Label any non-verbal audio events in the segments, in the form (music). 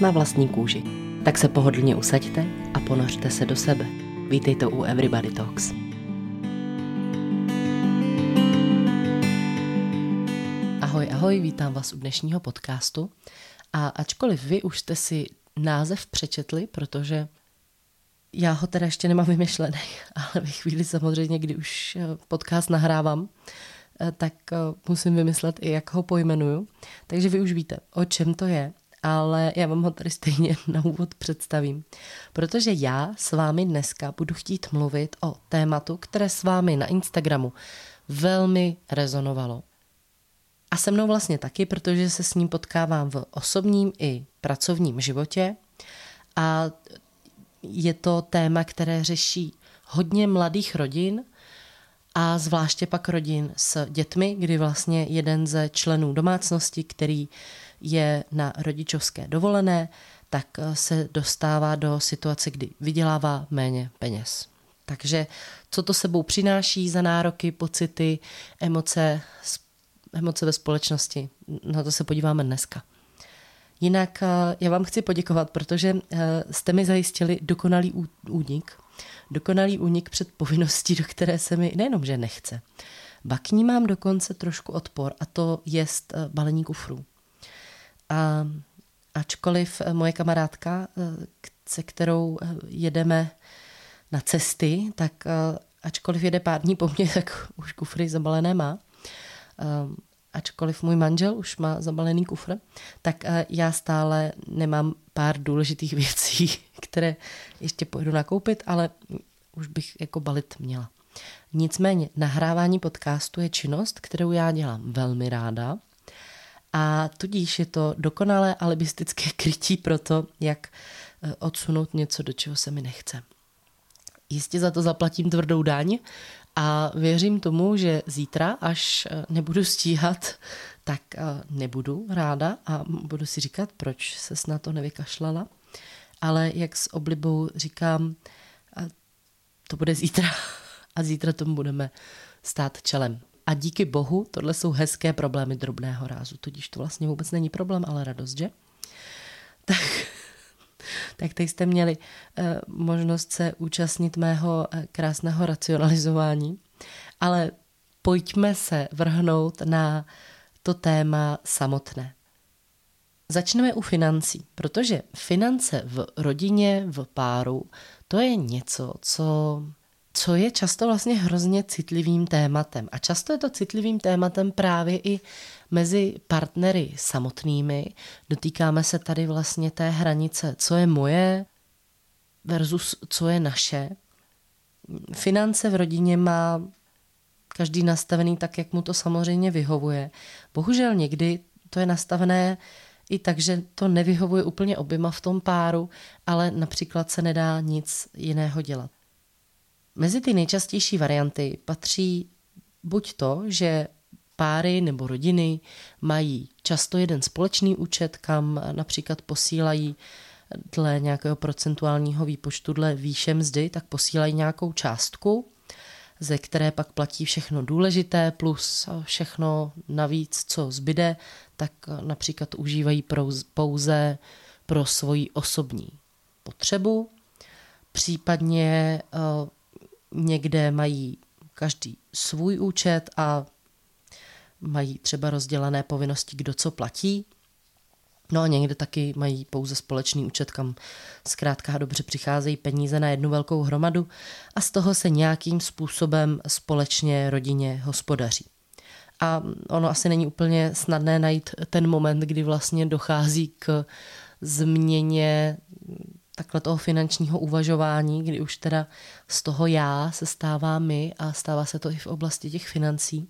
Na vlastní kůži. Tak se pohodlně usaďte a ponořte se do sebe. Vítejte u Everybody Talks. Ahoj, ahoj, vítám vás u dnešního podcastu. A ačkoliv vy už jste si název přečetli, protože já ho teda ještě nemám vymyšlený, (laughs) ale ve chvíli samozřejmě, kdy už eh, podcast nahrávám, eh, tak eh, musím vymyslet i, jak ho pojmenuju. Takže vy už víte, o čem to je, ale já vám ho tady stejně (laughs) na úvod představím. Protože já s vámi dneska budu chtít mluvit o tématu, které s vámi na Instagramu velmi rezonovalo. A se mnou vlastně taky, protože se s ním potkávám v osobním i pracovním životě. A je to téma, které řeší hodně mladých rodin a zvláště pak rodin s dětmi, kdy vlastně jeden ze členů domácnosti, který je na rodičovské dovolené, tak eh, se dostává do situace, kdy vydělává méně peněz. Takže co to sebou přináší za nároky, pocity, emoce, emoce ve společnosti, na to se podíváme dneska. Jinak eh, já vám chci poděkovat, protože eh, jste mi zajistili dokonalý únik. Dokonalý únik před povinností, do které se mi nejenom, že nechce, ba k ní mám dokonce trošku odpor a to jest eh, balení kufrů. A ačkoliv moje kamarádka, se kterou jedeme na cesty, tak ačkoliv jede pár dní po mně, (laughs) tak už kufry zabalené má ačkoliv můj manžel už má zabalený kufr, tak eh, já stále nemám pár důležitých (laughs) věcí, které ještě pojedu nakoupit, ale už bych jako balit měla. Nicméně nahrávání podcastu je činnost, kterou já dělám velmi ráda a tudíž je to dokonalé alibistické (laughs) krytí pro to, jak eh, odsunout něco, do čeho se mi nechce. Jistě za to zaplatím tvrdou daň, a věřím tomu, že zítra, až eh, nebudu stíhat, tak eh, nebudu ráda a budu si říkat, proč se na to nevykašlala. Ale jak s oblibou říkám, to bude zítra (laughs) a zítra tomu budeme stát čelem. A díky bohu, tohle jsou hezké problémy drobného rázu, tudíž to vlastně vůbec není problém, ale radost, že? (laughs) Tak tak teď jste měli eh, možnost se účastnit mého eh, krásného racionalizování. Ale pojďme se vrhnout na to téma samotné. Začneme u financí, protože finance v rodině, v páru, to je něco, co co je často vlastně hrozně citlivým tématem. A často je to citlivým tématem právě i mezi partnery samotnými. Dotýkáme se tady vlastně té hranice, co je moje versus co je naše. Finance v rodině má každý nastavený tak, jak mu to samozřejmě vyhovuje. Bohužel někdy to je nastavené i tak, že to nevyhovuje úplně oběma v tom páru, ale například se nedá nic jiného dělat. Mezi ty nejčastější varianty patří buď to, že páry nebo rodiny mají často jeden společný účet, kam například posílají dle nějakého procentuálního výpočtu, dle výše mzdy, tak posílají nějakou částku, ze které pak platí všechno důležité, plus všechno navíc, co zbyde, tak například užívají pouze pro svoji osobní potřebu, případně eh, někde mají každý svůj účet a mají třeba rozdělené povinnosti, kdo co platí. No a někde taky mají pouze společný účet, kam zkrátka dobře přicházejí peníze na jednu velkou hromadu a z toho se nějakým způsobem společně rodině hospodaří. A ono asi není úplně snadné najít ten moment, kdy vlastně dochází k změně takhle toho finančního uvažování, kdy už teda z toho já se stává my a stává se to i v oblasti těch financí.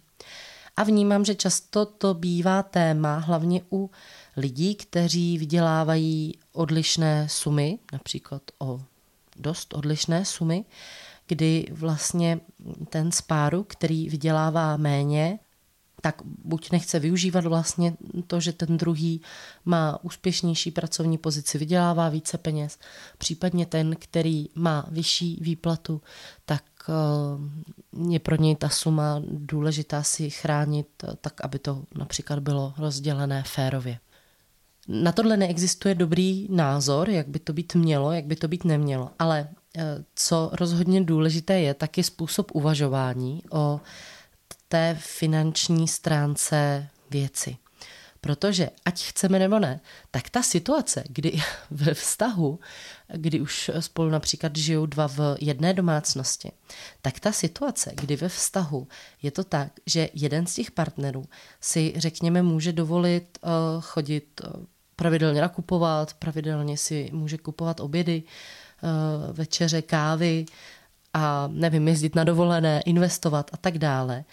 A vnímám, že často to bývá téma hlavně u lidí, kteří vydělávají odlišné sumy, například o dost odlišné sumy, kdy vlastně ten z páru, který vydělává méně, tak buď nechce využívat vlastně to, že ten druhý má úspěšnější pracovní pozici, vydělává více peněz, případně ten, který má vyšší výplatu, tak eh, je pro něj ta suma důležitá si chránit tak, aby to například bylo rozdělené férově. Na tohle neexistuje dobrý názor, jak by to být mělo, jak by to být nemělo, ale eh, co rozhodně důležité je, taky způsob uvažování o té finanční stránce věci. Protože, ať chceme nebo ne, tak ta situace, kdy (laughs) ve vztahu, kdy už spolu například žijou dva v jedné domácnosti, tak ta situace, kdy ve vztahu je to tak, že jeden z těch partnerů si, řekněme, může dovolit uh, chodit uh, pravidelně nakupovat, pravidelně si může kupovat obědy, uh, večeře, kávy a nevím, jezdit na dovolené, investovat a tak dále,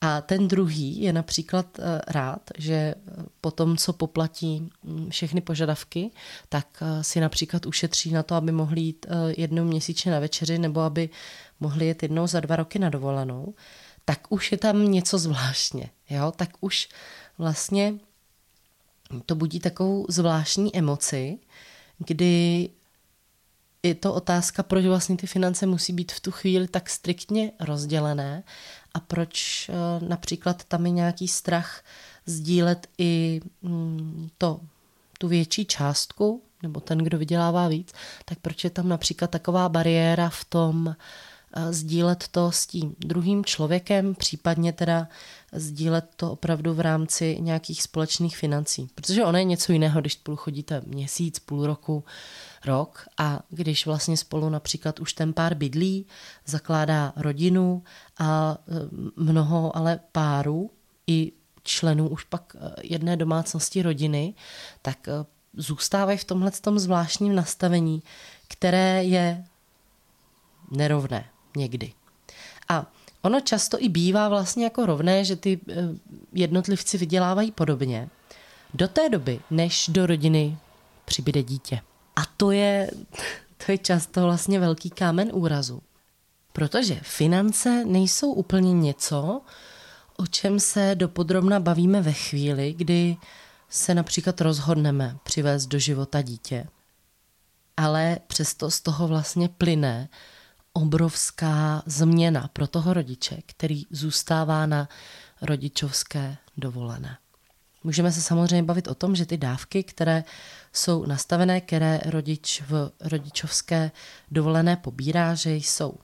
a ten druhý je například eh, rád, že eh, po tom, co poplatí mm, všechny požadavky, tak eh, si například ušetří na to, aby mohli jít jednou měsíčně na večeři nebo aby mohli jet jednou za dva roky na dovolenou, tak už je tam něco zvláštně. Jo? Tak už vlastně to budí takovou zvláštní emoci, kdy je to otázka, proč vlastně ty finance musí být v tu chvíli tak striktně rozdělené a proč eh, například tam je nějaký strach sdílet i mm, to, tu větší částku, nebo ten, kdo vydělává víc, tak proč je tam například taková bariéra v tom eh, sdílet to s tím druhým člověkem, případně teda sdílet to opravdu v rámci nějakých společných financí. Protože ono je něco jiného, když spolu chodíte měsíc, půl roku, rok a když vlastně spolu například už ten pár bydlí, zakládá rodinu a e, mnoho ale párů i členů už pak e, jedné domácnosti rodiny, tak e, zůstávají v tomhle tom zvláštním nastavení, které je nerovné někdy. A ono často i bývá vlastně jako rovné, že ty jednotlivci vydělávají podobně do té doby, než do rodiny přibyde dítě. To je, to je často vlastně velký kámen úrazu. Protože finance nejsou úplně něco, o čem se dopodrobna bavíme ve chvíli, kdy se například rozhodneme přivést do života dítě. Ale přesto z toho vlastně plyne obrovská změna pro toho rodiče, který zůstává na rodičovské dovolené. Můžeme se samozřejmě bavit o tom, že ty dávky, které jsou nastavené, které rodič v rodičovské dovolené pobírá, že jsou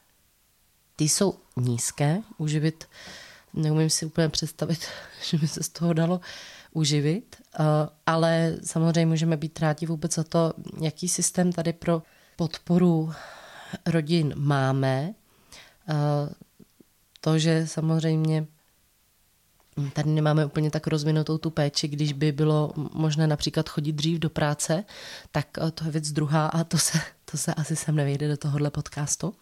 ty jsou nízké, uživit, neumím si úplně představit, (laughs) že by se z toho dalo uživit, eh, ale samozřejmě můžeme být rádi vůbec za to, jaký systém tady pro podporu rodin máme. Eh, to, že samozřejmě Tady nemáme úplně tak rozvinutou tu péči, když by bylo možné například chodit dřív do práce, tak eh, to je věc druhá a to se, (laughs) to se asi sem nevejde do tohohle podcastu.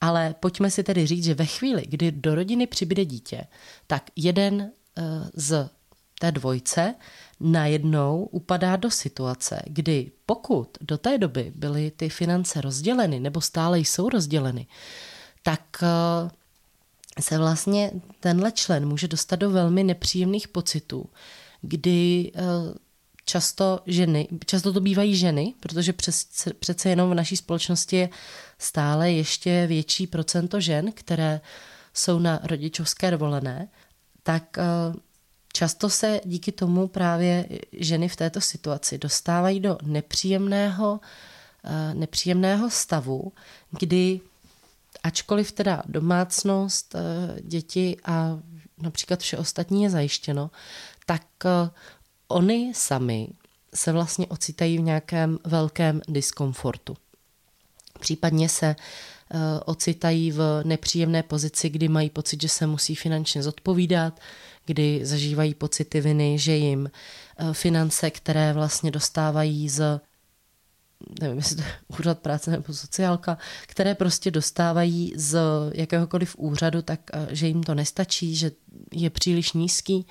Ale pojďme si tedy říct, že ve chvíli, kdy do rodiny přibyde dítě, tak jeden eh, z té dvojce najednou upadá do situace, kdy pokud do té doby byly ty finance rozděleny nebo stále jsou rozděleny, tak eh, se vlastně tenhle člen může dostat do velmi nepříjemných pocitů, kdy eh, často ženy, často to bývají ženy, protože přece jenom v naší společnosti je stále ještě větší procento žen, které jsou na rodičovské dovolené, tak eh, často se díky tomu právě ženy v této situaci dostávají do nepříjemného, eh, nepříjemného stavu, kdy ačkoliv teda domácnost, eh, děti a například vše ostatní je zajištěno, tak eh, oni sami se vlastně ocitají v nějakém velkém diskomfortu. Případně se eh, ocitají v nepříjemné pozici, kdy mají pocit, že se musí finančně zodpovídat, kdy zažívají pocity viny, že jim finance, které vlastně dostávají z nevím, jestli to je úřad práce nebo sociálka, které prostě dostávají z jakéhokoliv úřadu, tak že jim to nestačí, že je příliš nízký.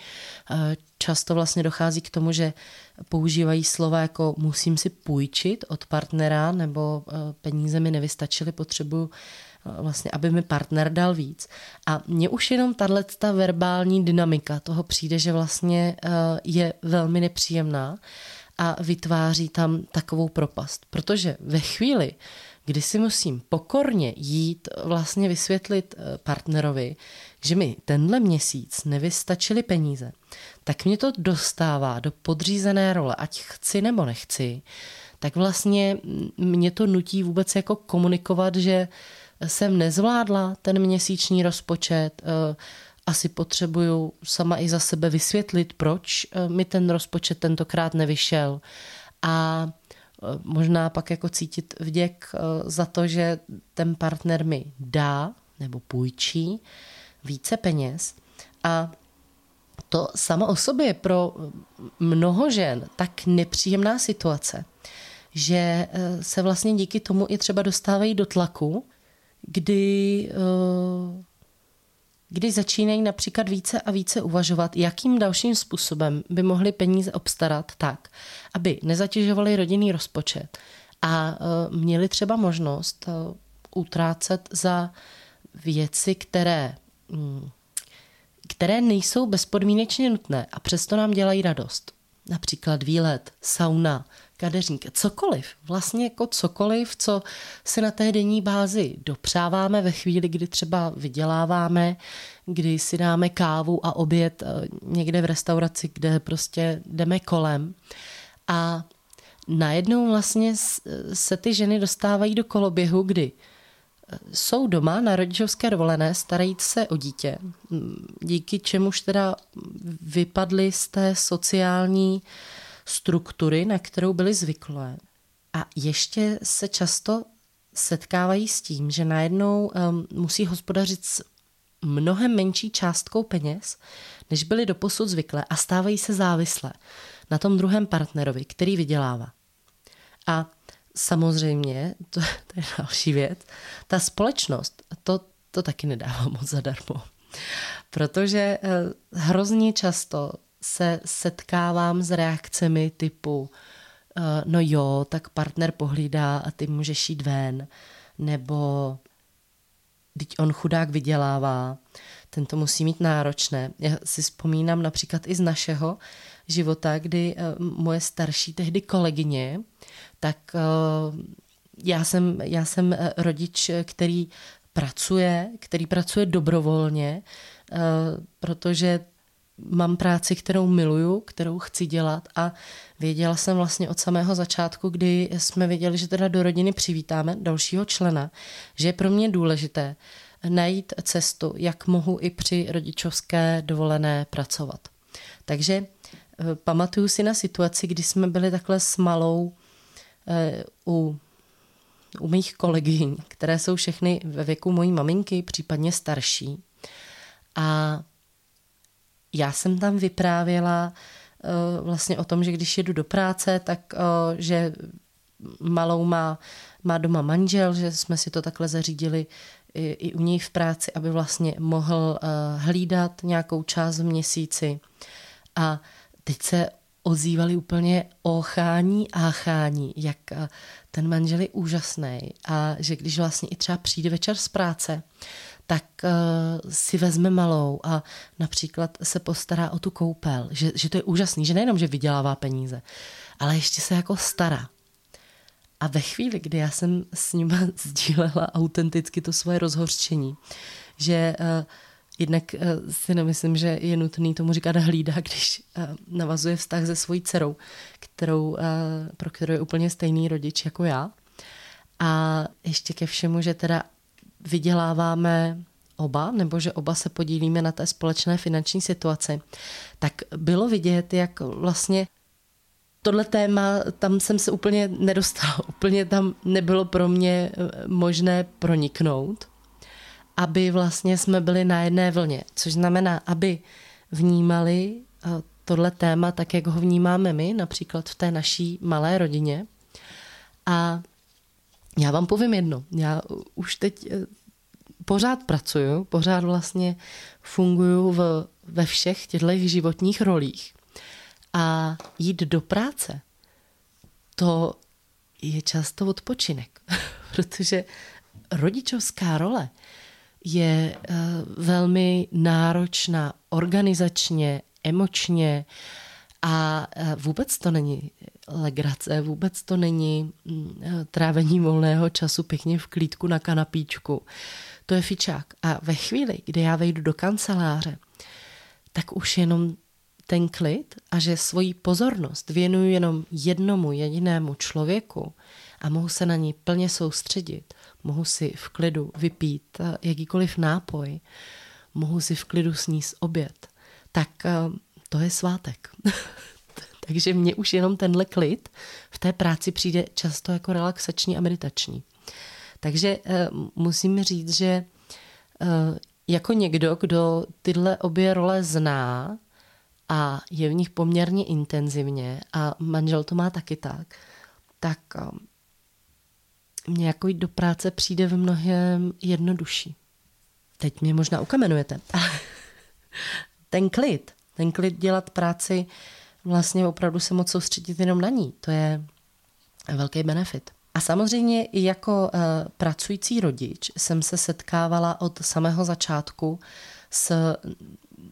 Často vlastně dochází k tomu, že používají slova jako musím si půjčit od partnera nebo peníze mi nevystačily, potřebuju vlastně, aby mi partner dal víc. A mně už jenom tahle ta verbální dynamika toho přijde, že vlastně je velmi nepříjemná a vytváří tam takovou propast. Protože ve chvíli, kdy si musím pokorně jít vlastně vysvětlit eh, partnerovi, že mi tenhle měsíc nevystačily peníze, tak mě to dostává do podřízené role, ať chci nebo nechci, tak vlastně mě to nutí vůbec jako komunikovat, že jsem nezvládla ten měsíční rozpočet, eh, asi potřebuju sama i za sebe vysvětlit, proč eh, mi ten rozpočet tentokrát nevyšel. A eh, možná pak jako cítit vděk eh, za to, že ten partner mi dá nebo půjčí více peněz. A to samo o sobě je pro mnoho žen tak nepříjemná situace, že se vlastně díky tomu i třeba dostávají do tlaku, kdy kdy začínají například více a více uvažovat, jakým dalším způsobem by mohli peníze obstarat tak, aby nezatěžovali rodinný rozpočet a e, měli třeba možnost e, utrácet za věci, které, mm, které nejsou bezpodmínečně nutné a přesto nám dělají radost. Například výlet, sauna, kadeřník, cokoliv, vlastně jako cokoliv, co si na té denní bázi dopřáváme ve chvíli, kdy třeba vyděláváme, kdy si dáme kávu a oběd eh, někde v restauraci, kde prostě jdeme kolem. A najednou vlastně se ty ženy dostávají do koloběhu, kdy eh, jsou doma na rodičovské dovolené, starají se o dítě, díky čemuž teda vypadly z té sociální struktury, na kterou byly zvyklé. A ještě se často setkávají s tím, že najednou um, musí hospodařit s mnohem menší částkou peněz, než byly doposud zvyklé a stávají se závislé na tom druhém partnerovi, který vydělává. A samozřejmě, to, to je další věc, ta společnost to, to taky nedává moc zadarmo. Protože uh, hrozně často se setkávám s reakcemi typu uh, no jo, tak partner pohlídá a ty můžeš jít ven, nebo teď on chudák vydělává, ten to musí mít náročné. Já si vzpomínám například i z našeho života, kdy uh, moje starší tehdy kolegyně, tak uh, já jsem, já jsem rodič, který pracuje, který pracuje dobrovolně, protože mám práci, kterou miluju, kterou chci dělat a věděla jsem vlastně od samého začátku, kdy jsme věděli, že teda do rodiny přivítáme dalšího člena, že je pro mě důležité najít cestu, jak mohu i při rodičovské dovolené pracovat. Takže eh, pamatuju si na situaci, kdy jsme byli takhle s malou eh, u, u mých kolegyň, které jsou všechny ve věku mojí maminky, případně starší. A já jsem tam vyprávěla uh, vlastně o tom, že když jedu do práce, tak uh, že malou má, má doma manžel, že jsme si to takhle zařídili i, i u něj v práci, aby vlastně mohl uh, hlídat nějakou část v měsíci. A teď se ozývali úplně ochání a chání, jak ten manžel je úžasný a že když vlastně i třeba přijde večer z práce, tak uh, si vezme malou a například se postará o tu koupel, že, že to je úžasný, že nejenom, že vydělává peníze, ale ještě se jako stará. A ve chvíli, kdy já jsem s ním (laughs) sdílela autenticky to svoje rozhořčení, že uh, jednak uh, si nemyslím, že je nutný tomu říkat hlídá, když uh, navazuje vztah se svojí dcerou, kterou, uh, pro kterou je úplně stejný rodič jako já. A ještě ke všemu, že teda vyděláváme oba, nebo že oba se podílíme na té společné finanční situaci, tak bylo vidět, jak vlastně tohle téma, tam jsem se úplně nedostala, (laughs) úplně tam nebylo pro mě eh, možné proniknout, aby vlastně jsme byli na jedné vlně, což znamená, aby vnímali eh, tohle téma tak, jak ho vnímáme my, například v té naší malé rodině, A já vám povím jedno. Já už teď eh, pořád pracuju, pořád vlastně funguju v, ve všech těchto životních rolích. A jít do práce, to je často odpočinek, (laughs) protože rodičovská role je uh, velmi náročná organizačně, emočně a uh, vůbec to není legrace, vůbec to není uh, trávení volného času pěkně v klídku na kanapíčku. To je fičák. A ve chvíli, kdy já vejdu do kanceláře, tak už jenom ten klid a že svoji pozornost věnuju jenom jednomu jedinému člověku a mohu se na ní plně soustředit, mohu si v klidu vypít eh, jakýkoliv nápoj, mohu si v klidu sníst oběd, tak eh, to je svátek. (laughs) Takže mně už jenom tenhle klid v té práci přijde často jako relaxační a meditační. Takže uh, musím říct, že uh, jako někdo, kdo tyhle obě role zná a je v nich poměrně intenzivně a manžel to má taky tak, tak um, mně jako jít do práce přijde v mnohem jednodušší. Teď mě možná ukamenujete. (laughs) ten klid, ten klid dělat práci, vlastně opravdu se moc soustředit jenom na ní, to je velký benefit. A samozřejmě i jako uh, pracující rodič jsem se setkávala od samého začátku s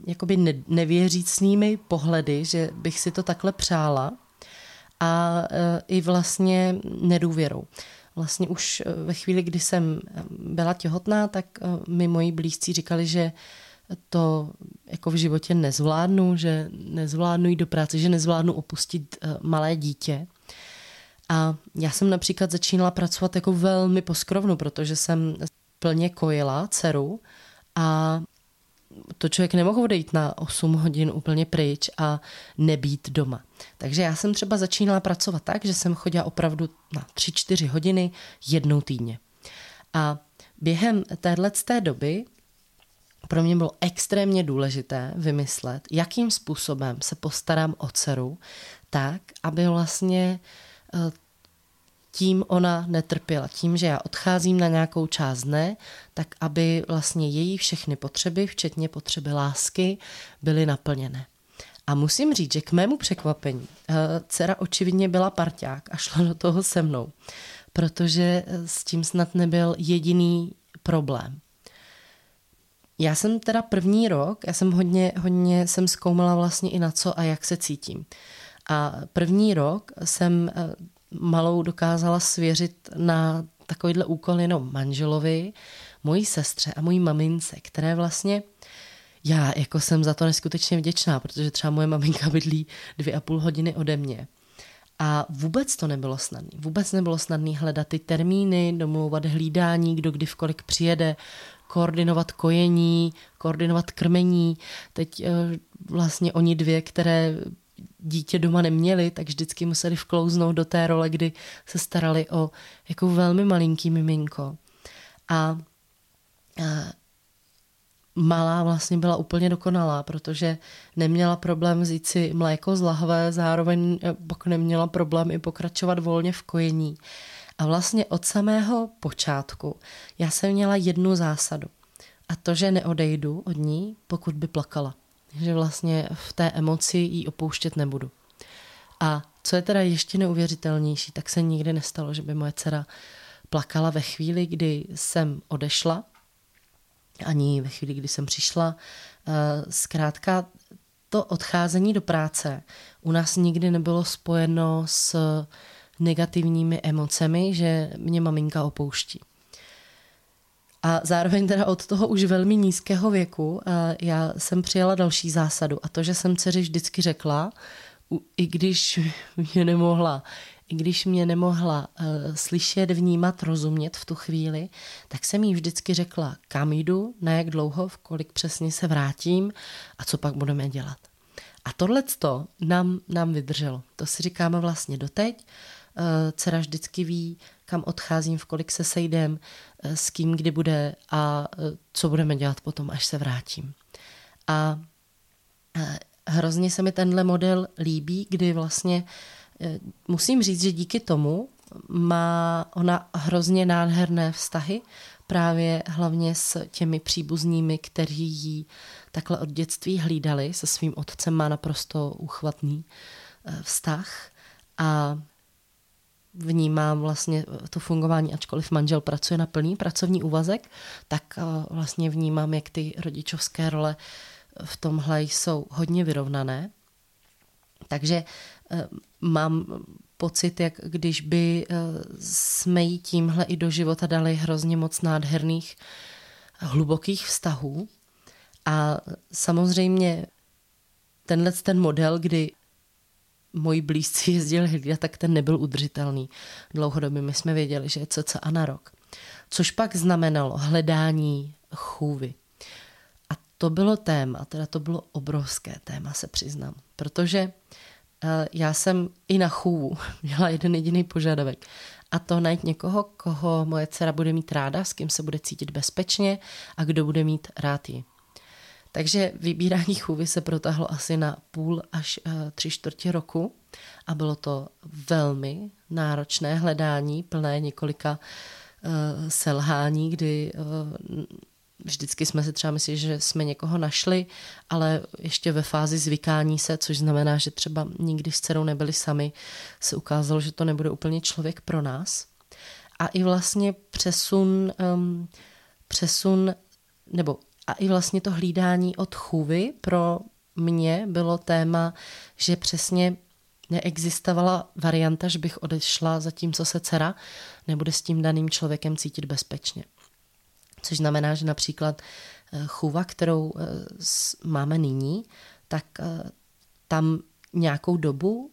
jakoby ne, nevěřícnými pohledy, že bych si to takhle přála a uh, i vlastně nedůvěrou. Vlastně už uh, ve chvíli, kdy jsem byla těhotná, tak mi moji blízcí říkali, že to jako v životě nezvládnu, že nezvládnu jít do práce, že nezvládnu opustit uh, malé dítě. A já jsem například začínala pracovat jako velmi poskrovnu, protože jsem plně kojila dceru a to člověk nemohl odejít na 8 hodin úplně pryč a nebýt doma. Takže já jsem třeba začínala pracovat tak, že jsem chodila opravdu na 3-4 hodiny jednou týdně. A během téhle doby pro mě bylo extrémně důležité vymyslet, jakým způsobem se postarám o dceru, tak, aby vlastně Eh, tím ona netrpěla. Tím, že já odcházím na nějakou část dne, tak aby vlastně její všechny potřeby, včetně potřeby lásky, byly naplněné. A musím říct, že k mému překvapení eh, dcera očividně byla parťák a šla do toho se mnou, protože eh, s tím snad nebyl jediný problém. Já jsem teda první rok, já jsem hodně, hodně jsem zkoumala vlastně i na co a jak se cítím. A první rok jsem eh, malou dokázala svěřit na takovýhle úkol jenom manželovi, mojí sestře a mojí mamince, které vlastně já jako jsem za to neskutečně vděčná, protože třeba moje maminka bydlí dvě a půl hodiny ode mě. A vůbec to nebylo snadné. Vůbec nebylo snadné hledat ty termíny, domlouvat hlídání, kdo kdy v kolik přijede, koordinovat kojení, koordinovat krmení. Teď eh, vlastně oni dvě, které dítě doma neměli, tak vždycky museli vklouznout do té role, kdy se starali o jako velmi malinký miminko. A, a malá vlastně byla úplně dokonalá, protože neměla problém vzít si mléko z lahve, zároveň eh, neměla problém i pokračovat volně v kojení. A vlastně od samého počátku já jsem měla jednu zásadu. A to, že neodejdu od ní, pokud by plakala že vlastně v té emoci jí opouštět nebudu. A co je teda ještě neuvěřitelnější, tak se nikdy nestalo, že by moje dcera plakala ve chvíli, kdy jsem odešla, ani ve chvíli, kdy jsem přišla. Eh, zkrátka to odcházení do práce u nás nikdy nebylo spojeno s negativními emocemi, že mě maminka opouští. A zároveň teda od toho už velmi nízkého věku já jsem přijala další zásadu a to, že jsem dceři vždycky řekla, i když mě nemohla, i když mě nemohla uh, slyšet, vnímat, rozumět v tu chvíli, tak jsem jí vždycky řekla, kam jdu, na jak dlouho, v kolik přesně se vrátím a co pak budeme dělat. A tohle nám, nám vydrželo. To si říkáme vlastně doteď. Uh, dcera vždycky ví, kam odcházím, v kolik se sejdem, eh, s kým kdy bude a eh, co budeme dělat potom, až se vrátím. A eh, hrozně se mi tenhle model líbí, kdy vlastně musím říct, že díky tomu má ona hrozně nádherné vztahy, právě hlavně s těmi příbuznými, kteří jí takhle od dětství hlídali. Se svým otcem má naprosto uchvatný eh, vztah a vnímám vlastně to fungování, ačkoliv manžel pracuje na plný pracovní úvazek, tak eh, vlastně vnímám, jak ty rodičovské role v tomhle jsou hodně vyrovnané. Takže eh, mám pocit, jak když by eh, jsme jí tímhle i do života dali hrozně moc nádherných, hlubokých vztahů. A samozřejmě tenhle ten model, kdy moji blízcí jezdili hlídat, tak ten nebyl udržitelný. Dlouhodobě my jsme věděli, že je cca na rok. Což pak znamenalo hledání chůvy. A to bylo téma, teda to bylo obrovské téma, se přiznám. Protože Eh, já jsem i na chůvu (laughs) měla jeden jediný požadavek. A to najít někoho, koho moje dcera bude mít ráda, s kým se bude cítit bezpečně a kdo bude mít rád ji. Takže vybírání chůvy se protahlo asi na půl až uh, tři čtvrtě roku a bylo to velmi náročné hledání, plné několika uh, selhání, kdy uh, vždycky jsme si třeba mysleli, že jsme někoho našli, ale ještě ve fázi zvykání se, což znamená, že třeba nikdy s dcerou nebyli sami, se ukázalo, že to nebude úplně člověk pro nás. A i vlastně přesun, um, přesun nebo a i vlastně to hlídání od chůvy pro mě bylo téma, že přesně neexistovala varianta, že bych odešla zatímco se dcera nebude s tím daným člověkem cítit bezpečně. Což znamená, že například eh, chůva, kterou eh, máme nyní, tak eh, tam nějakou dobu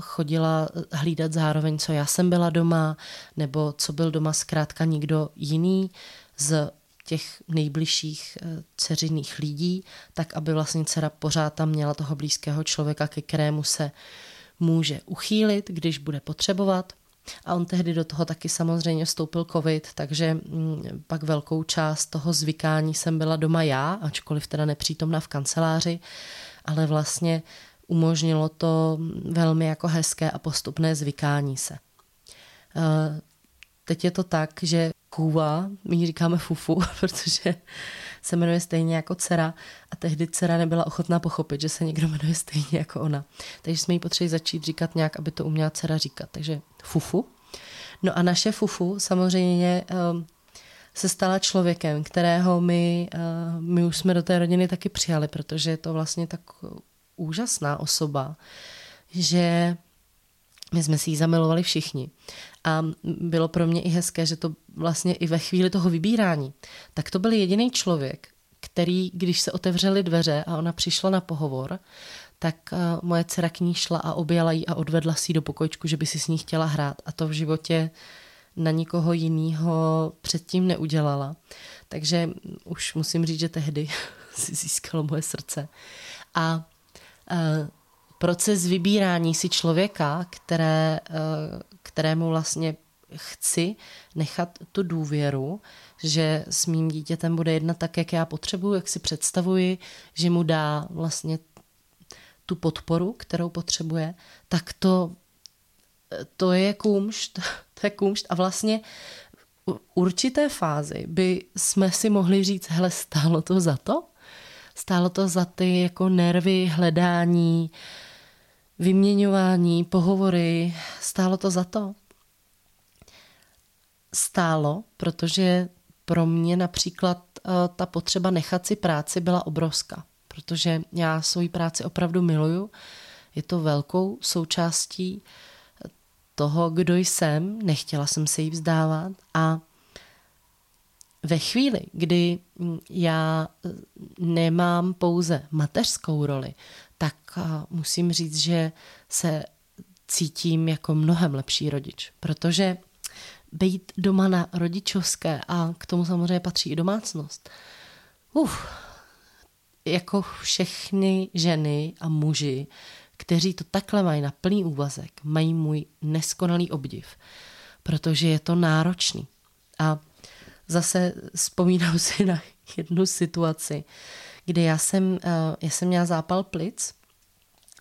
chodila hlídat zároveň, co já jsem byla doma, nebo co byl doma zkrátka nikdo jiný z těch nejbližších dceřiných lidí, tak aby vlastně dcera pořád tam měla toho blízkého člověka, ke kterému se může uchýlit, když bude potřebovat. A on tehdy do toho taky samozřejmě vstoupil covid, takže mm, pak velkou část toho zvykání jsem byla doma já, ačkoliv teda nepřítomna v kanceláři, ale vlastně umožnilo to velmi jako hezké a postupné zvykání se. Eh, teď je to tak, že kůva, my ji říkáme fufu, (laughs) protože se jmenuje stejně jako dcera a tehdy dcera nebyla ochotná pochopit, že se někdo jmenuje stejně jako ona. Takže jsme jí potřebovali začít říkat nějak, aby to uměla dcera říkat. Takže fufu. No a naše fufu samozřejmě um, se stala člověkem, kterého my, uh, my už jsme do té rodiny taky přijali, protože je to vlastně tak úžasná osoba, že my jsme si ji zamilovali všichni. A bylo pro mě i hezké, že to vlastně i ve chvíli toho vybírání, tak to byl jediný člověk, který, když se otevřely dveře a ona přišla na pohovor, tak uh, moje dcera k ní šla a objala ji a odvedla si do pokojčku, že by si s ní chtěla hrát. A to v životě na nikoho jiného předtím neudělala. Takže už musím říct, že tehdy (laughs) si získalo moje srdce. A uh, proces vybírání si člověka, které, uh, kterému vlastně chci nechat tu důvěru, že s mým dítětem bude jednat tak, jak já potřebuji, jak si představuji, že mu dá vlastně tu podporu, kterou potřebuje, tak to, to je kůmšt, (laughs) to je kůmšt a vlastně v určité fázi by jsme si mohli říct, hele, stálo to za to? Stálo to za ty jako nervy, hledání, vyměňování, pohovory, stálo to za to? Stálo, protože pro mě například uh, ta potřeba nechat si práci byla obrovská, protože já svoji práci opravdu miluju. Je to velkou součástí toho, kdo jsem, nechtěla jsem se jí vzdávat a ve chvíli, kdy já nemám pouze mateřskou roli, tak musím říct, že se cítím jako mnohem lepší rodič, protože být doma na rodičovské a k tomu samozřejmě patří i domácnost. Uf, jako všechny ženy a muži, kteří to takhle mají na plný úvazek, mají můj neskonalý obdiv, protože je to náročný. A zase vzpomínám (laughs) si na jednu situaci, kdy já jsem, eh, já jsem měla zápal plic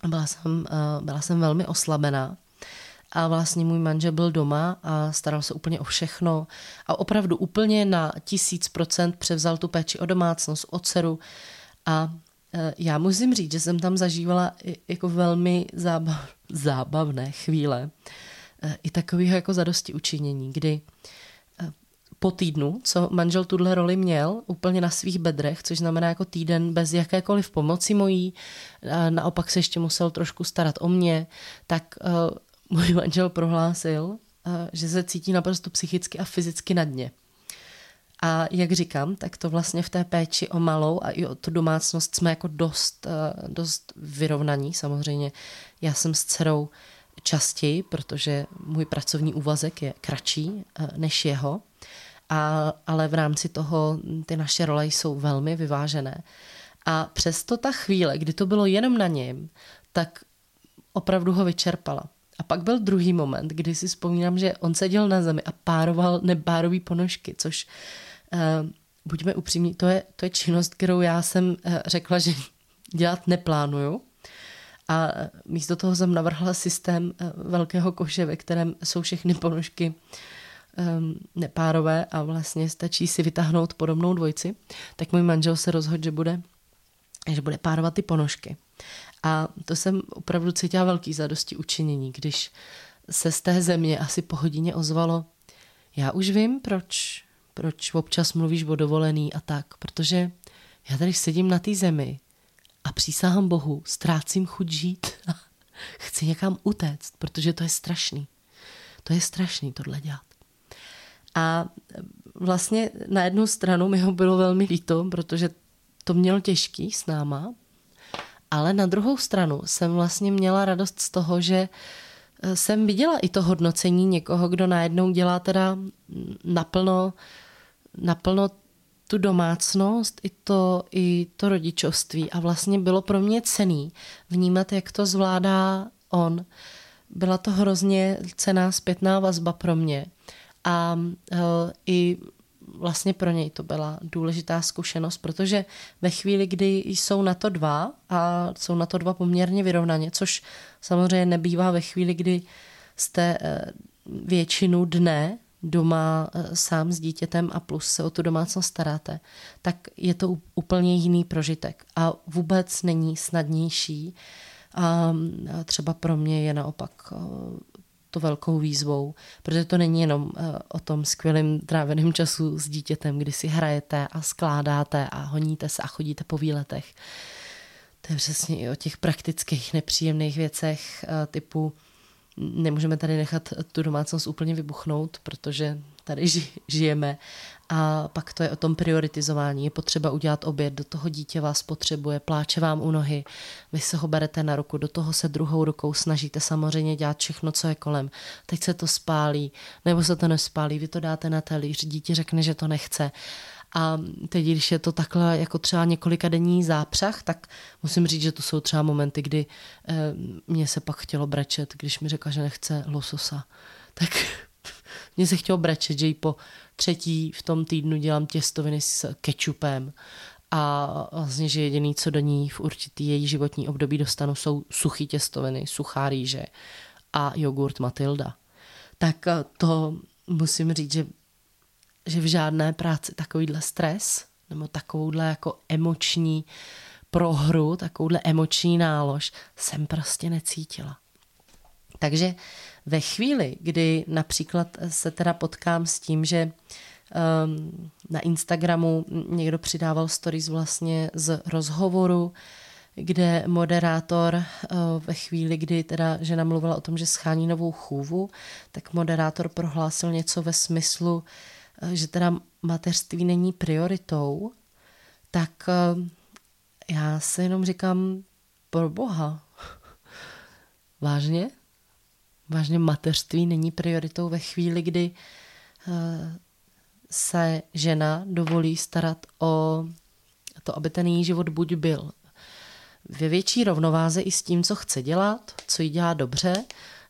a byla jsem, eh, byla jsem velmi oslabená. A vlastně můj manžel byl doma a staral se úplně o všechno. A opravdu úplně na tisíc procent převzal tu péči o domácnost, o dceru. A e, já musím říct, že jsem tam zažívala jako velmi zábav, zábavné chvíle i takového jako zadosti učinění, kdy e, po týdnu, co manžel tuhle roli měl úplně na svých bedrech, což znamená jako týden bez jakékoliv pomoci mojí, naopak se ještě musel trošku starat o mě, tak můj manžel prohlásil, že se cítí naprosto psychicky a fyzicky na dně. A jak říkám, tak to vlastně v té péči o malou a i o tu domácnost jsme jako dost, dost vyrovnaní. Samozřejmě já jsem s dcerou častěji, protože můj pracovní úvazek je kratší než jeho, a, ale v rámci toho ty naše role jsou velmi vyvážené. A přesto ta chvíle, kdy to bylo jenom na něm, tak opravdu ho vyčerpala. A pak byl druhý moment, kdy si vzpomínám, že on seděl na zemi a pároval nepárový ponožky, což uh, buďme upřímní, to je, to je činnost, kterou já jsem uh, řekla, že dělat neplánuju. A místo toho jsem navrhla systém uh, velkého koše, ve kterém jsou všechny ponožky um, nepárové a vlastně stačí si vytáhnout podobnou dvojici. Tak můj manžel se rozhodl, že bude, že bude párovat ty ponožky. A to jsem opravdu cítila velký zadosti učinění, když se z té země asi po hodině ozvalo, já už vím, proč, proč občas mluvíš o dovolený a tak, protože já tady sedím na té zemi a přísahám Bohu, ztrácím chuť žít (laughs) chci někam utéct, protože to je strašný. To je strašný tohle dělat. A vlastně na jednu stranu mi ho bylo velmi líto, protože to měl těžký s náma, ale na druhou stranu jsem vlastně měla radost z toho, že eh, jsem viděla i to hodnocení někoho, kdo najednou dělá teda naplno, naplno tu domácnost, i to, i to rodičovství a vlastně bylo pro mě cený vnímat, jak to zvládá on. Byla to hrozně cená zpětná vazba pro mě. A uh, i vlastně pro něj to byla důležitá zkušenost, protože ve chvíli, kdy jsou na to dva a jsou na to dva poměrně vyrovnaně, což samozřejmě nebývá ve chvíli, kdy jste eh, většinu dne doma eh, sám s dítětem a plus se o tu domácnost staráte, tak je to úplně jiný prožitek a vůbec není snadnější. A třeba pro mě je naopak eh, to velkou výzvou, protože to není jenom eh, o tom skvělém tráveném času s dítětem, kdy si hrajete a skládáte a honíte se a chodíte po výletech. To je přesně i o těch praktických nepříjemných věcech eh, typu nemůžeme tady nechat tu domácnost úplně vybuchnout, protože tady žijeme a pak to je o tom prioritizování. Je potřeba udělat oběd, do toho dítě vás potřebuje, pláče vám u nohy, vy se ho berete na ruku, do toho se druhou rukou snažíte samozřejmě dělat všechno, co je kolem. Teď se to spálí, nebo se to nespálí, vy to dáte na talíř, dítě řekne, že to nechce. A teď, když je to takhle jako třeba několika denní zápřah, tak musím říct, že to jsou třeba momenty, kdy eh, mě se pak chtělo brečet, když mi řekla, že nechce lososa. Tak (laughs) mě se chtělo brečet, že jí po třetí v tom týdnu dělám těstoviny s kečupem a vlastně, že jediný, co do ní v určitý její životní období dostanu, jsou suchý těstoviny, suchá rýže a jogurt Matilda. Tak eh, to musím říct, že, že v žádné práci takovýhle stres nebo takovouhle jako emoční prohru, takovouhle emoční nálož jsem prostě necítila. Takže ve chvíli, kdy například se teda potkám s tím, že um, na Instagramu někdo přidával stories vlastně z rozhovoru, kde moderátor uh, ve chvíli, kdy teda žena mluvila o tom, že schání novou chůvu, tak moderátor prohlásil něco ve smyslu, uh, že teda mateřství není prioritou, tak uh, já se jenom říkám, pro boha, (laughs) vážně? Vážně mateřství není prioritou ve chvíli, kdy eh, se žena dovolí starat o to, aby ten její život buď byl ve větší rovnováze i s tím, co chce dělat, co jí dělá dobře,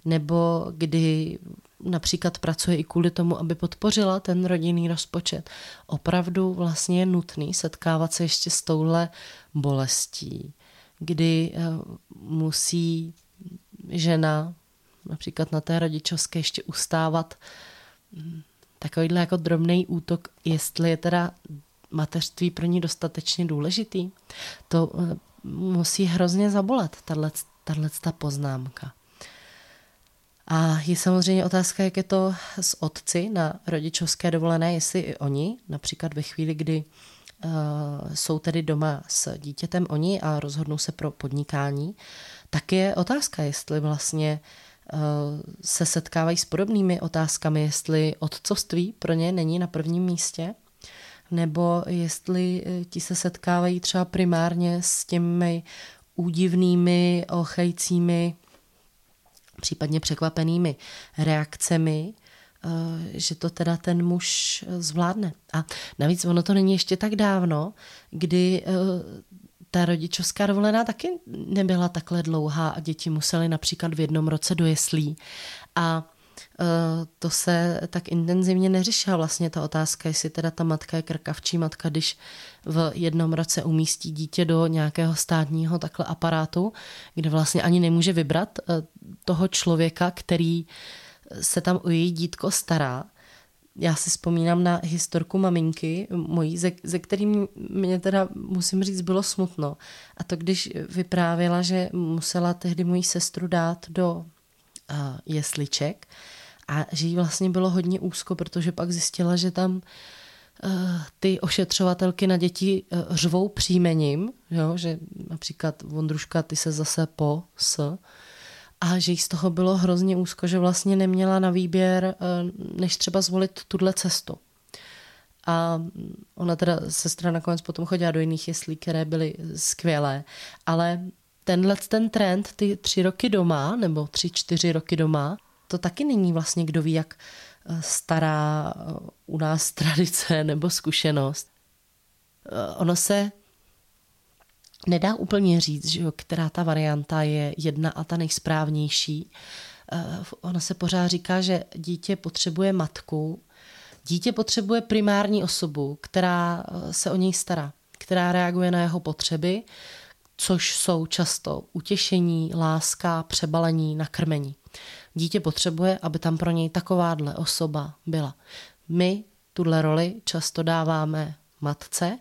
nebo kdy například pracuje i kvůli tomu, aby podpořila ten rodinný rozpočet. Opravdu vlastně je nutný setkávat se ještě s touhle bolestí, kdy eh, musí žena například na té rodičovské ještě ustávat hm, takovýhle jako drobný útok, jestli je teda mateřství pro ní dostatečně důležitý. To eh, musí hrozně zabolet, tahle ta poznámka. A je samozřejmě otázka, jak je to s otci na rodičovské dovolené, jestli i oni, například ve chvíli, kdy uh, jsou tedy doma s dítětem oni a rozhodnou se pro podnikání, tak je otázka, jestli vlastně uh, se setkávají s podobnými otázkami, jestli otcovství pro ně není na prvním místě, nebo jestli eh, ti se setkávají třeba primárně s těmi údivnými, ochajícími případně překvapenými reakcemi, eh, že to teda ten muž eh, zvládne. A navíc ono to není ještě tak dávno, kdy eh, ta rodičovská dovolená taky nebyla takhle dlouhá a děti musely například v jednom roce do jeslí. A to se tak intenzivně neřešila vlastně ta otázka, jestli teda ta matka je krkavčí matka, když v jednom roce umístí dítě do nějakého státního takhle aparátu, kde vlastně ani nemůže vybrat toho člověka, který se tam o její dítko stará. Já si vzpomínám na historku maminky mojí, ze, ze kterým mě teda, musím říct, bylo smutno. A to, když vyprávěla, že musela tehdy moji sestru dát do uh, jesliček a že jí vlastně bylo hodně úzko, protože pak zjistila, že tam uh, ty ošetřovatelky na děti uh, řvou příjmením, jo, že například Vondruška, ty se zase po s, a že jí z toho bylo hrozně úzko, že vlastně neměla na výběr, eh, než třeba zvolit tuhle cestu. A ona teda, sestra nakonec potom chodila do jiných jeslí, které byly skvělé, ale tenhle ten trend, ty tři roky doma, nebo tři, čtyři roky doma, to taky není vlastně kdo ví, jak eh, stará eh, u nás (laughs) tradice nebo zkušenost. Ono se nedá úplně říct, že jo, která ta varianta je jedna a ta nejsprávnější. Uh, ono se pořád říká, že dítě potřebuje matku, dítě potřebuje primární osobu, která eh, se o něj stará, která reaguje na jeho potřeby, což jsou často utěšení, láska, přebalení, nakrmení. Dítě potřebuje, aby tam pro něj takováhle osoba byla. My tuhle roli často dáváme matce,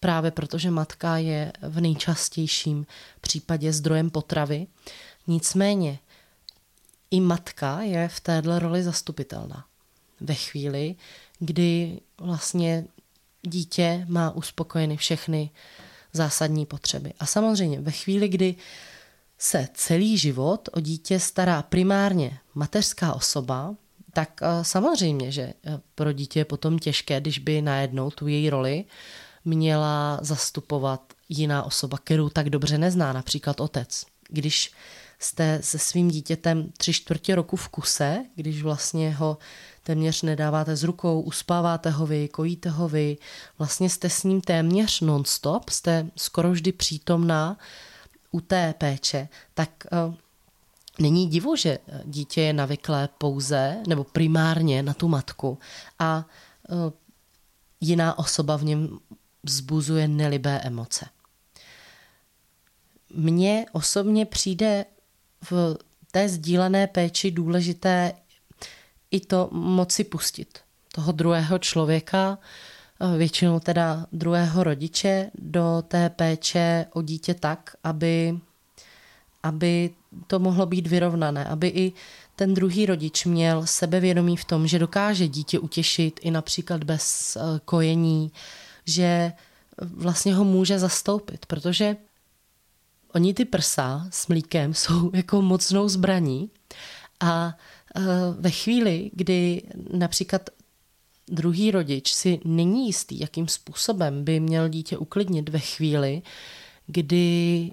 právě protože matka je v nejčastějším případě zdrojem potravy. Nicméně i matka je v téhle roli zastupitelná. Ve chvíli, kdy vlastně dítě má uspokojeny všechny zásadní potřeby. A samozřejmě ve chvíli, kdy se celý život o dítě stará primárně mateřská osoba, tak eh, samozřejmě, že eh, pro dítě je potom těžké, když by najednou tu její roli měla zastupovat jiná osoba, kterou tak dobře nezná, například otec. Když jste se svým dítětem tři čtvrtě roku v kuse, když vlastně ho téměř nedáváte z rukou, uspáváte ho vy, kojíte ho vy, vlastně jste s ním téměř non-stop, jste skoro vždy přítomná u té péče, tak uh, není divu, že dítě je navyklé pouze nebo primárně na tu matku a uh, jiná osoba v něm vzbuzuje nelibé emoce. Mně osobně přijde v té sdílené péči důležité i to moci pustit toho druhého člověka, většinou teda druhého rodiče, do té péče o dítě tak, aby, aby to mohlo být vyrovnané, aby i ten druhý rodič měl sebevědomí v tom, že dokáže dítě utěšit i například bez eh, kojení, že vlastně ho může zastoupit, protože oni ty prsa s mlíkem (laughs) jsou jako mocnou zbraní a e, ve chvíli, kdy například druhý rodič si není jistý, jakým způsobem by měl dítě uklidnit ve chvíli, kdy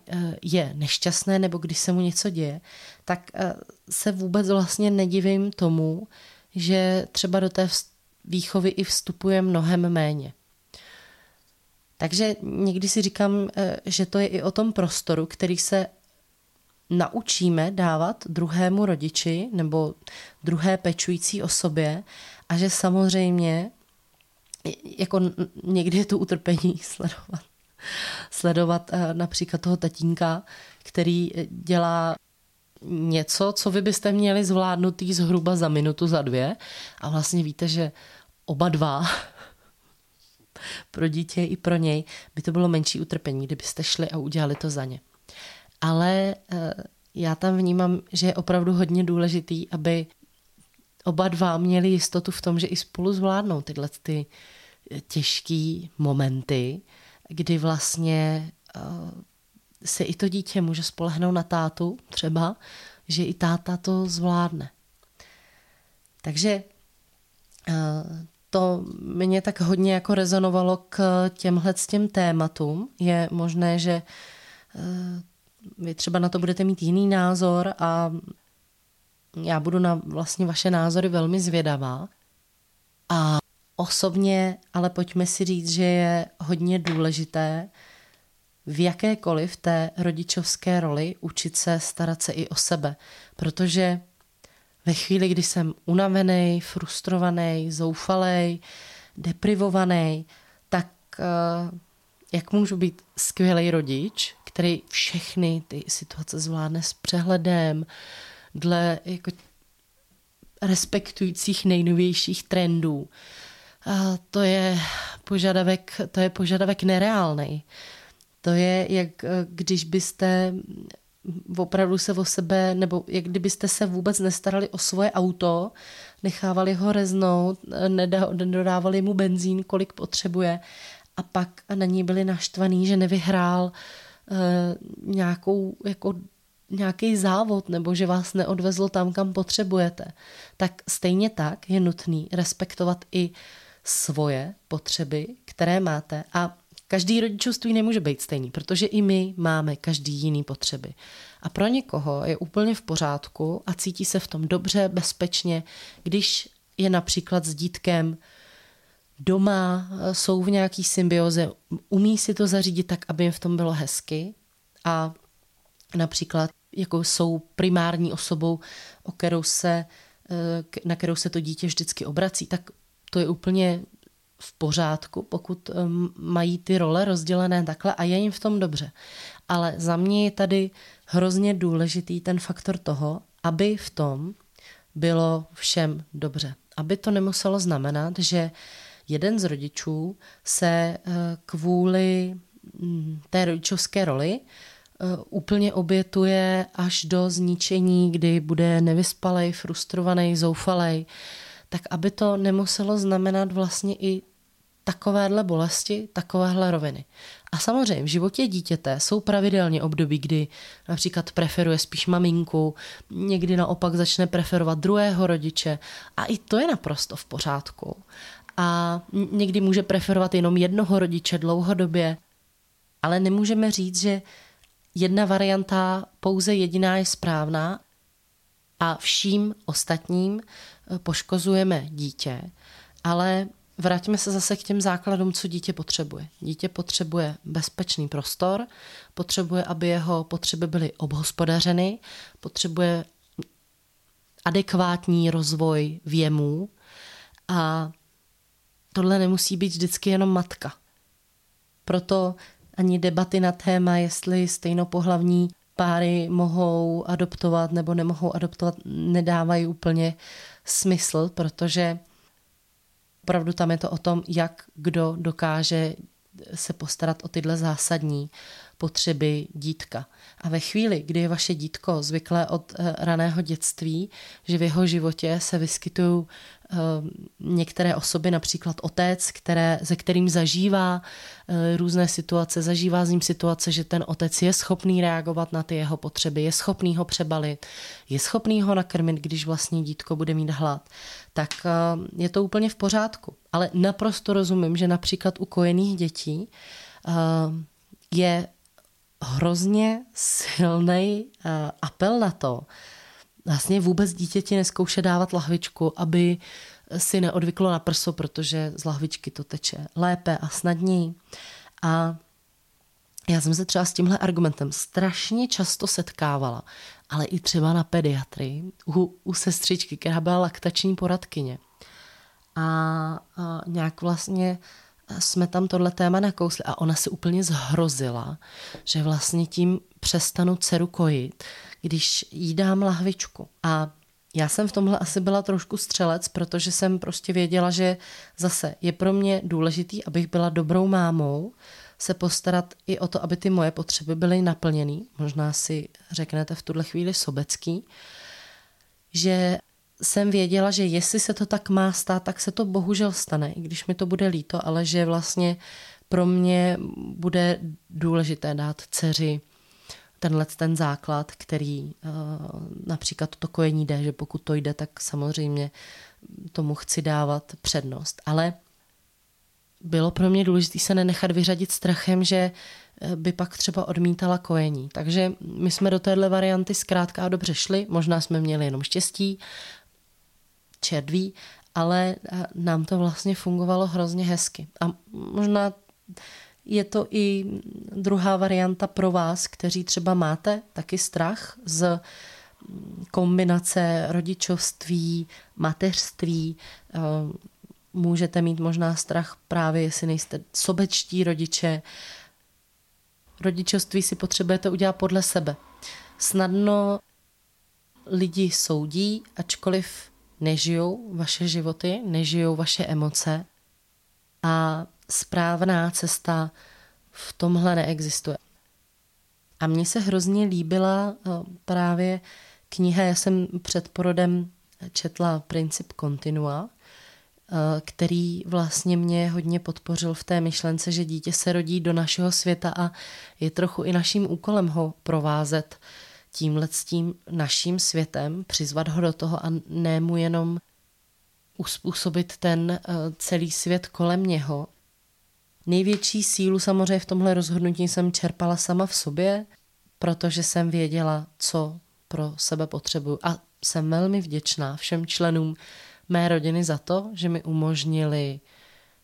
e, je nešťastné nebo když se mu něco děje, tak e, se vůbec vlastně nedivím tomu, že třeba do té výchovy i vstupuje mnohem méně. Takže někdy si říkám, eh, že to je i o tom prostoru, který se naučíme dávat druhému rodiči nebo druhé pečující osobě a že samozřejmě jako někdy je to utrpení (laughs) sledovat. Sledovat eh, například toho tatínka, který dělá něco, co vy byste měli zvládnutý zhruba za minutu, za dvě a vlastně víte, že oba dva pro dítě i pro něj by to bylo menší utrpení, kdybyste šli a udělali to za ně. Ale eh, já tam vnímám, že je opravdu hodně důležitý, aby oba dva měli jistotu v tom, že i spolu zvládnou tyhle ty těžké momenty, kdy vlastně uh, se i to dítě může spolehnout na tátu třeba, že i táta to zvládne. Takže to mě tak hodně jako rezonovalo k těmhle těm tématům. Je možné, že uh, vy třeba na to budete mít jiný názor a já budu na vlastně vaše názory velmi zvědavá. A osobně, ale pojďme si říct, že je hodně důležité v jakékoliv té rodičovské roli učit se starat se i o sebe, protože ve chvíli, kdy jsem unavený, frustrovaný, zoufalý, deprivovaný, tak eh, jak můžu být skvělý rodič, který všechny ty situace zvládne s přehledem, dle jako respektujících nejnovějších trendů. A to je požadavek, to je požadavek nereálný. To je, jak eh, když byste opravdu se o sebe, nebo jak kdybyste se vůbec nestarali o svoje auto, nechávali ho reznout, nedodávali mu benzín, kolik potřebuje a pak na ní byli naštvaný, že nevyhrál uh, nějakou jako nějaký závod nebo že vás neodvezl tam, kam potřebujete, tak stejně tak je nutný respektovat i svoje potřeby, které máte. A každý rodičovství nemůže být stejný, protože i my máme každý jiný potřeby. A pro někoho je úplně v pořádku a cítí se v tom dobře, bezpečně, když je například s dítkem doma, jsou v nějaký symbioze, umí si to zařídit tak, aby jim v tom bylo hezky a například jako jsou primární osobou, o kterou se, eh, na kterou se to dítě vždycky obrací, tak to je úplně v pořádku, pokud mají ty role rozdělené takhle a je jim v tom dobře. Ale za mě je tady hrozně důležitý ten faktor toho, aby v tom bylo všem dobře. Aby to nemuselo znamenat, že jeden z rodičů se eh, kvůli mm, té rodičovské roli Eh, úplně obětuje až do zničení, kdy bude nevyspalej, frustrovaný, zoufalej, tak aby to nemuselo znamenat vlastně i takovéhle bolesti, takovéhle roviny. A samozřejmě v životě dítěte jsou pravidelně období, kdy například preferuje spíš maminku, někdy naopak začne preferovat druhého rodiče a i to je naprosto v pořádku. A někdy může preferovat jenom jednoho rodiče dlouhodobě, ale nemůžeme říct, že jedna varianta, pouze jediná je správná a vším ostatním poškozujeme dítě, ale Vraťme se zase k těm základům, co dítě potřebuje. Dítě potřebuje bezpečný prostor, potřebuje, aby jeho potřeby byly obhospodařeny, potřebuje adekvátní rozvoj věmů a tohle nemusí být vždycky jenom matka. Proto ani debaty na téma, jestli stejnopohlavní páry mohou adoptovat nebo nemohou adoptovat, nedávají úplně smysl, protože opravdu tam je to o tom, jak kdo dokáže se postarat o tyhle zásadní potřeby dítka. A ve chvíli, kdy je vaše dítko zvyklé od eh, raného dětství, že v jeho životě se vyskytují eh, některé osoby, například otec, které, ze kterým zažívá eh, různé situace, zažívá z ním situace, že ten otec je schopný reagovat na ty jeho potřeby, je schopný ho přebalit, je schopný ho nakrmit, když vlastně dítko bude mít hlad, tak je to úplně v pořádku. Ale naprosto rozumím, že například u kojených dětí je hrozně silný uh, apel na to, vlastně vůbec dítěti neskouše dávat lahvičku, aby si neodvyklo na prso, protože z lahvičky to teče lépe a snadněji. A já jsem se třeba s tímhle argumentem strašně často setkávala, ale i třeba na pediatrii, u, u sestřičky, která byla laktační poradkyně. A, a nějak vlastně jsme tam tohle téma nakousli a ona se úplně zhrozila, že vlastně tím přestanu dceru kojit, když jí dám lahvičku. A já jsem v tomhle asi byla trošku střelec, protože jsem prostě věděla, že zase je pro mě důležitý, abych byla dobrou mámou, se postarat i o to, aby ty moje potřeby byly naplněny. Možná si řeknete v tuhle chvíli sobecký, že jsem věděla, že jestli se to tak má stát, tak se to bohužel stane, i když mi to bude líto, ale že vlastně pro mě bude důležité dát dceři tenhle ten základ, který uh, například to kojení jde, že pokud to jde, tak samozřejmě tomu chci dávat přednost. Ale bylo pro mě důležité se nenechat vyřadit strachem, že eh, by pak třeba odmítala kojení. Takže my jsme do téhle varianty zkrátka a dobře šli, možná jsme měli jenom štěstí, červí, ale eh, nám to vlastně fungovalo hrozně hezky. A možná je to i druhá varianta pro vás, kteří třeba máte taky strach z mm, kombinace rodičovství, mateřství. Eh, můžete mít možná strach právě, jestli nejste sobečtí rodiče. Rodičovství si potřebujete udělat podle sebe. Snadno lidi soudí, ačkoliv nežijou vaše životy, nežijou vaše emoce a správná cesta v tomhle neexistuje. A mně se hrozně líbila eh, právě kniha, já jsem před porodem četla Princip kontinua, eh, který vlastně mě hodně podpořil v té myšlence, že dítě se rodí do našeho světa a je trochu i naším úkolem ho provázet tímhle s tím naším světem, přizvat ho do toho a ne mu jenom uspůsobit ten eh, celý svět kolem něho. Největší sílu samozřejmě v tomhle rozhodnutí jsem čerpala sama v sobě, protože jsem věděla, co pro sebe potřebuju. A jsem velmi vděčná všem členům mé rodiny za to, že mi umožnili,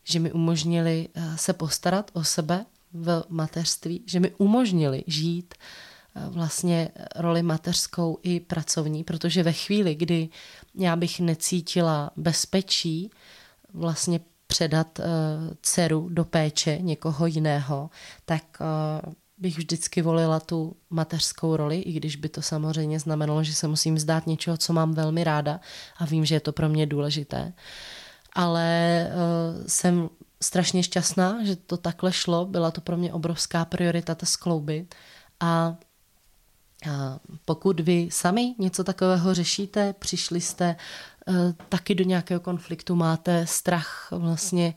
že mi umožnili eh, se postarat o sebe v mateřství, že mi umožnili žít vlastně roli mateřskou i pracovní, protože ve chvíli, kdy já bych necítila bezpečí vlastně předat uh, dceru do péče někoho jiného, tak uh, bych vždycky volila tu mateřskou roli, i když by to samozřejmě znamenalo, že se musím zdát něčeho, co mám velmi ráda a vím, že je to pro mě důležité. Ale jsem strašně šťastná, že to takhle šlo, byla to pro mě obrovská priorita to skloubit a pokud vy sami něco takového řešíte, přišli jste eh, taky do nějakého konfliktu, máte strach vlastně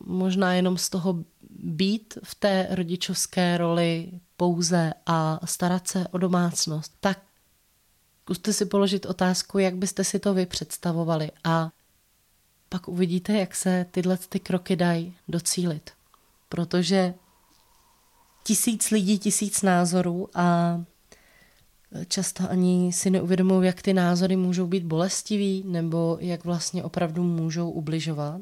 možná jenom z toho být v té rodičovské roli pouze a starat se o domácnost, tak zkuste si položit otázku, jak byste si to vy představovali a pak uvidíte, jak se tyhle ty kroky dají docílit. Protože tisíc lidí, tisíc názorů a často ani si neuvědomují, jak ty názory můžou být bolestivý nebo jak vlastně opravdu můžou ubližovat.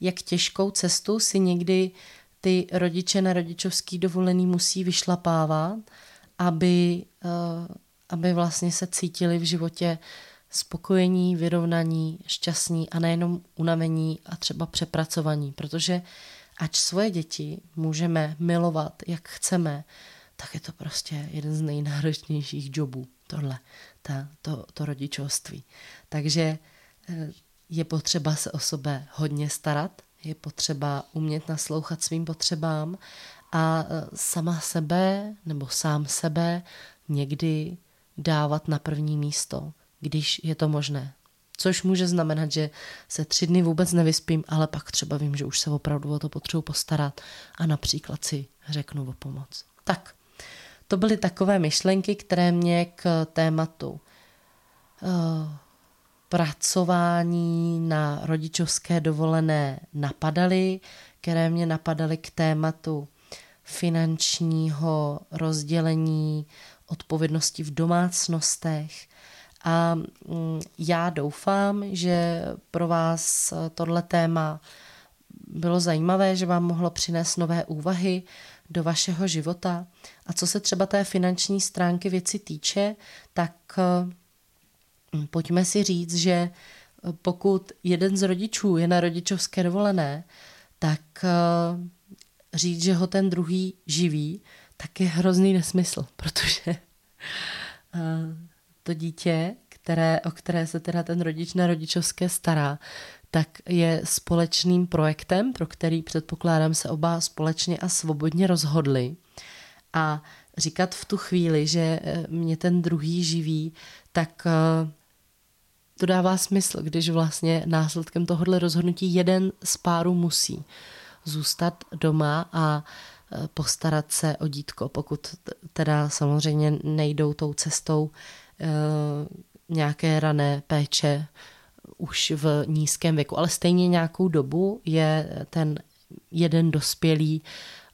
Jak těžkou cestu si někdy ty rodiče na rodičovský dovolený musí vyšlapávat, aby, eh, aby vlastně se cítili v životě spokojení, vyrovnaní, šťastní a nejenom unavení a třeba přepracovaní, protože ať svoje děti můžeme milovat, jak chceme, tak je to prostě jeden z nejnáročnějších jobů, tohle, ta, to, to rodičovství. Takže eh, je potřeba se o sebe hodně starat, je potřeba umět naslouchat svým potřebám a eh, sama sebe nebo sám sebe někdy dávat na první místo, když je to možné. Což může znamenat, že se tři dny vůbec nevyspím, ale pak třeba vím, že už se opravdu o to potřebuji postarat a například si řeknu o pomoc. Tak, to byly takové myšlenky, které mě k tématu uh, pracování na rodičovské dovolené napadaly, které mě napadaly k tématu finančního rozdělení odpovědnosti v domácnostech. A mm, já doufám, že pro vás tohle téma bylo zajímavé, že vám mohlo přinést nové úvahy, do vašeho života. A co se třeba té finanční stránky věci týče, tak hm, pojďme si říct, že pokud jeden z rodičů je na rodičovské dovolené, tak říct, že ho ten druhý živí, tak je hrozný nesmysl, (laughs) protože to dítě, které, o které se teda ten rodič na rodičovské stará, tak je společným projektem, pro který předpokládám se oba společně a svobodně rozhodli. A říkat v tu chvíli, že eh, mě ten druhý živí, tak eh, to dává smysl, když vlastně následkem tohohle rozhodnutí jeden z párů musí zůstat doma a eh, postarat se o dítko, pokud teda samozřejmě nejdou tou cestou nějaké rané péče už v nízkém věku, ale stejně nějakou dobu je ten jeden dospělý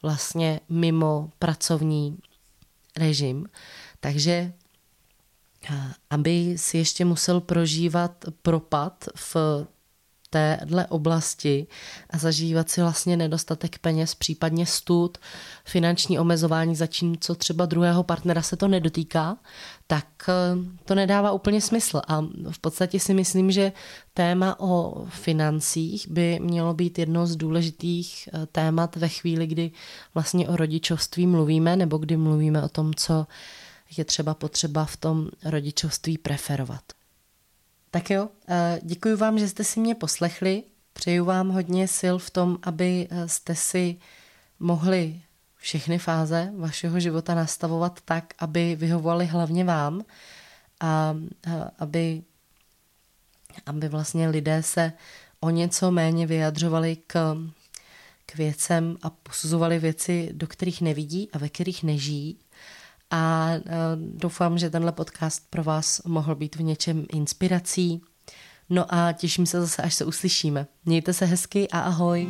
vlastně mimo pracovní režim. Takže aby si ještě musel prožívat propad v téhle oblasti a zažívat si vlastně nedostatek peněz, případně stud, finanční omezování, zatímco třeba druhého partnera se to nedotýká, tak eh, to nedává úplně smysl. A v podstatě si myslím, že téma o financích by mělo být jedno z důležitých eh, témat ve chvíli, kdy vlastně o rodičovství mluvíme, nebo kdy mluvíme o tom, co je třeba potřeba v tom rodičovství preferovat. Tak jo, eh, děkuji vám, že jste si mě poslechli. Přeju vám hodně sil v tom, aby eh, jste si mohli všechny fáze vašeho života nastavovat tak, aby vyhovovaly hlavně vám a eh, aby, aby vlastně lidé se o něco méně vyjadřovali k, k věcem a posuzovali věci, do kterých nevidí a ve kterých nežijí a e, doufám, že tenhle podcast pro vás mohl být v něčem inspirací. No a těším se zase, až se uslyšíme. Mějte se hezky a ahoj.